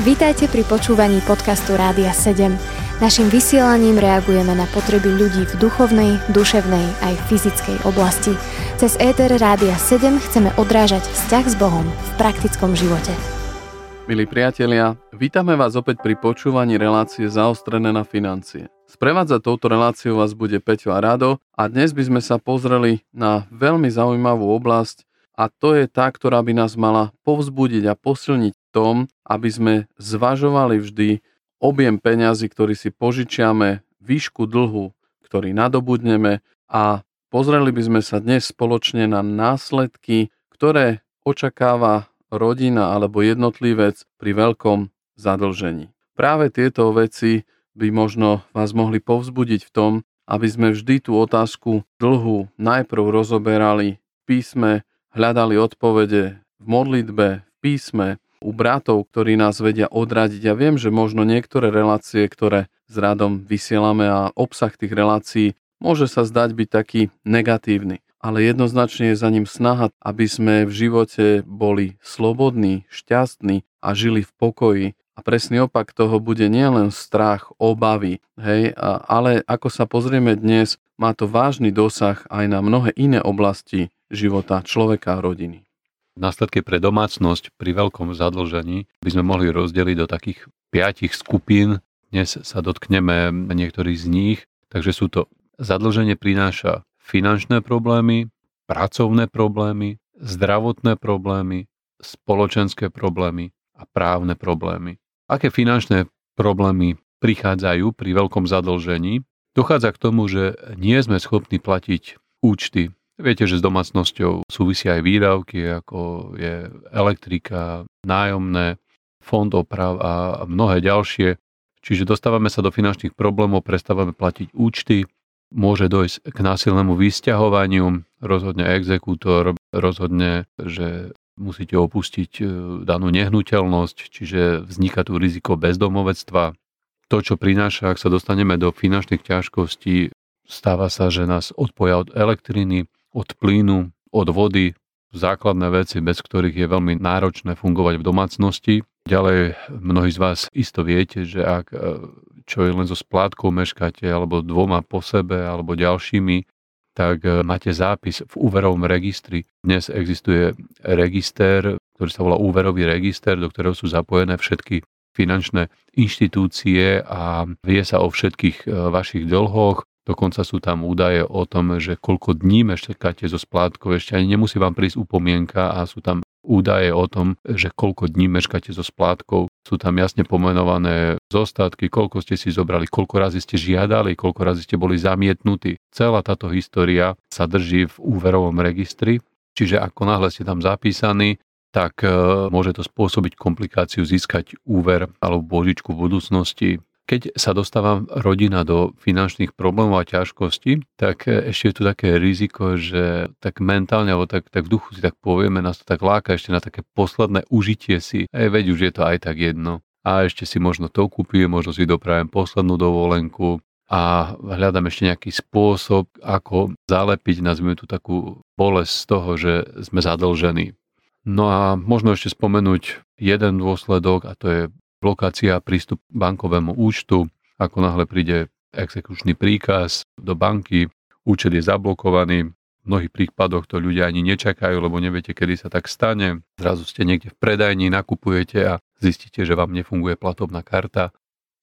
Vítajte pri počúvaní podcastu Rádia 7. Naším vysielaním reagujeme na potreby ľudí v duchovnej, duševnej aj fyzickej oblasti. Cez ETR Rádia 7 chceme odrážať vzťah s Bohom v praktickom živote. Milí priatelia, vítame vás opäť pri počúvaní relácie Zaostrené na financie. Sprevádzať touto reláciou vás bude Peťo a Rado a dnes by sme sa pozreli na veľmi zaujímavú oblasť a to je tá, ktorá by nás mala povzbudiť a posilniť tom, aby sme zvažovali vždy objem peňazí, ktorý si požičiame, výšku dlhu, ktorý nadobudneme a pozreli by sme sa dnes spoločne na následky, ktoré očakáva rodina alebo jednotlivec pri veľkom zadlžení. Práve tieto veci by možno vás mohli povzbudiť v tom, aby sme vždy tú otázku dlhu najprv rozoberali v písme, hľadali odpovede v modlitbe, v písme, u bratov, ktorí nás vedia odradiť. Ja viem, že možno niektoré relácie, ktoré s radom vysielame a obsah tých relácií môže sa zdať byť taký negatívny. Ale jednoznačne je za ním snaha, aby sme v živote boli slobodní, šťastní a žili v pokoji. A presný opak toho bude nielen strach, obavy, hej, ale ako sa pozrieme dnes, má to vážny dosah aj na mnohé iné oblasti života človeka a rodiny. Následky pre domácnosť pri veľkom zadlžení by sme mohli rozdeliť do takých piatich skupín. Dnes sa dotkneme niektorých z nich. Takže sú to zadlženie prináša finančné problémy, pracovné problémy, zdravotné problémy, spoločenské problémy a právne problémy. Aké finančné problémy prichádzajú pri veľkom zadlžení? Dochádza k tomu, že nie sme schopní platiť účty Viete, že s domácnosťou súvisia aj výdavky, ako je elektrika, nájomné, fond oprav a mnohé ďalšie. Čiže dostávame sa do finančných problémov, prestávame platiť účty, môže dojsť k násilnému vysťahovaniu, rozhodne exekútor, rozhodne, že musíte opustiť e, danú nehnuteľnosť, čiže vzniká tu riziko bezdomovectva. To, čo prináša, ak sa dostaneme do finančných ťažkostí, stáva sa, že nás odpoja od elektriny, od plynu, od vody, základné veci, bez ktorých je veľmi náročné fungovať v domácnosti. Ďalej, mnohí z vás isto viete, že ak e, čo je len so splátkou meškáte, alebo dvoma po sebe, alebo ďalšími, tak e, máte zápis v úverovom registri. Dnes existuje register, ktorý sa volá úverový register, do ktorého sú zapojené všetky finančné inštitúcie a vie sa o všetkých e, vašich dlhoch, Dokonca sú tam údaje o tom, že koľko dní meškáte zo splátkou, ešte ani nemusí vám prísť upomienka a sú tam údaje o tom, že koľko dní meškáte so splátkou. Sú tam jasne pomenované zostatky, koľko ste si zobrali, koľko razy ste žiadali, koľko razy ste boli zamietnutí. Celá táto história sa drží v úverovom registri, čiže ako náhle ste tam zapísaní, tak e, môže to spôsobiť komplikáciu získať úver alebo božičku v budúcnosti keď sa dostáva rodina do finančných problémov a ťažkostí, tak ešte je tu také riziko, že tak mentálne, alebo tak, tak v duchu si tak povieme, nás to tak láka ešte na také posledné užitie si. Ej, veď už je to aj tak jedno. A ešte si možno to kúpim, možno si doprajem poslednú dovolenku a hľadám ešte nejaký spôsob, ako zalepiť, nazvime tu takú bolesť z toho, že sme zadlžení. No a možno ešte spomenúť jeden dôsledok a to je blokácia prístup bankovému účtu, ako náhle príde exekučný príkaz do banky, účet je zablokovaný, v mnohých prípadoch to ľudia ani nečakajú, lebo neviete, kedy sa tak stane. Zrazu ste niekde v predajni, nakupujete a zistíte, že vám nefunguje platobná karta.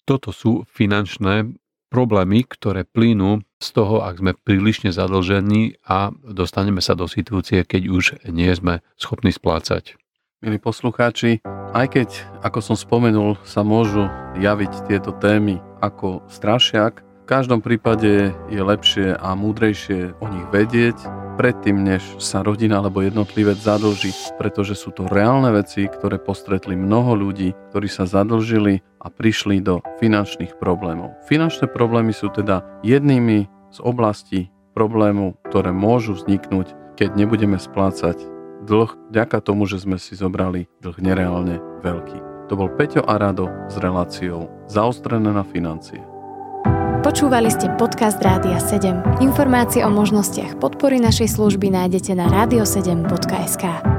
Toto sú finančné problémy, ktoré plynú z toho, ak sme prílišne zadlžení a dostaneme sa do situácie, keď už nie sme schopní splácať. Milí poslucháči, aj keď, ako som spomenul, sa môžu javiť tieto témy ako strašiak, v každom prípade je lepšie a múdrejšie o nich vedieť, predtým, než sa rodina alebo jednotlivec zadlží, pretože sú to reálne veci, ktoré postretli mnoho ľudí, ktorí sa zadlžili a prišli do finančných problémov. Finančné problémy sú teda jednými z oblastí problému, ktoré môžu vzniknúť, keď nebudeme splácať dlh vďaka tomu, že sme si zobrali dlh nereálne veľký. To bol Peťo a Rado s reláciou Zaostrené na financie. Počúvali ste podcast Rádia 7. Informácie o možnostiach podpory našej služby nájdete na radio7.sk.